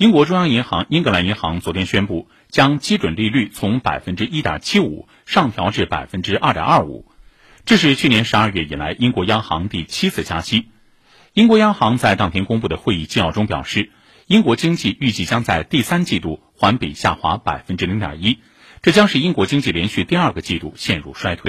英国中央银行英格兰银行昨天宣布将基准利率从百分之一点七五上调至百分之二点二五这是去年十二月以来英国央行第七次加息。英国央行在当天公布的会议纪要中表示英国经济预计将在第三季度环比下滑百分之零点一这将是英国经济连续第二个季度陷入衰退。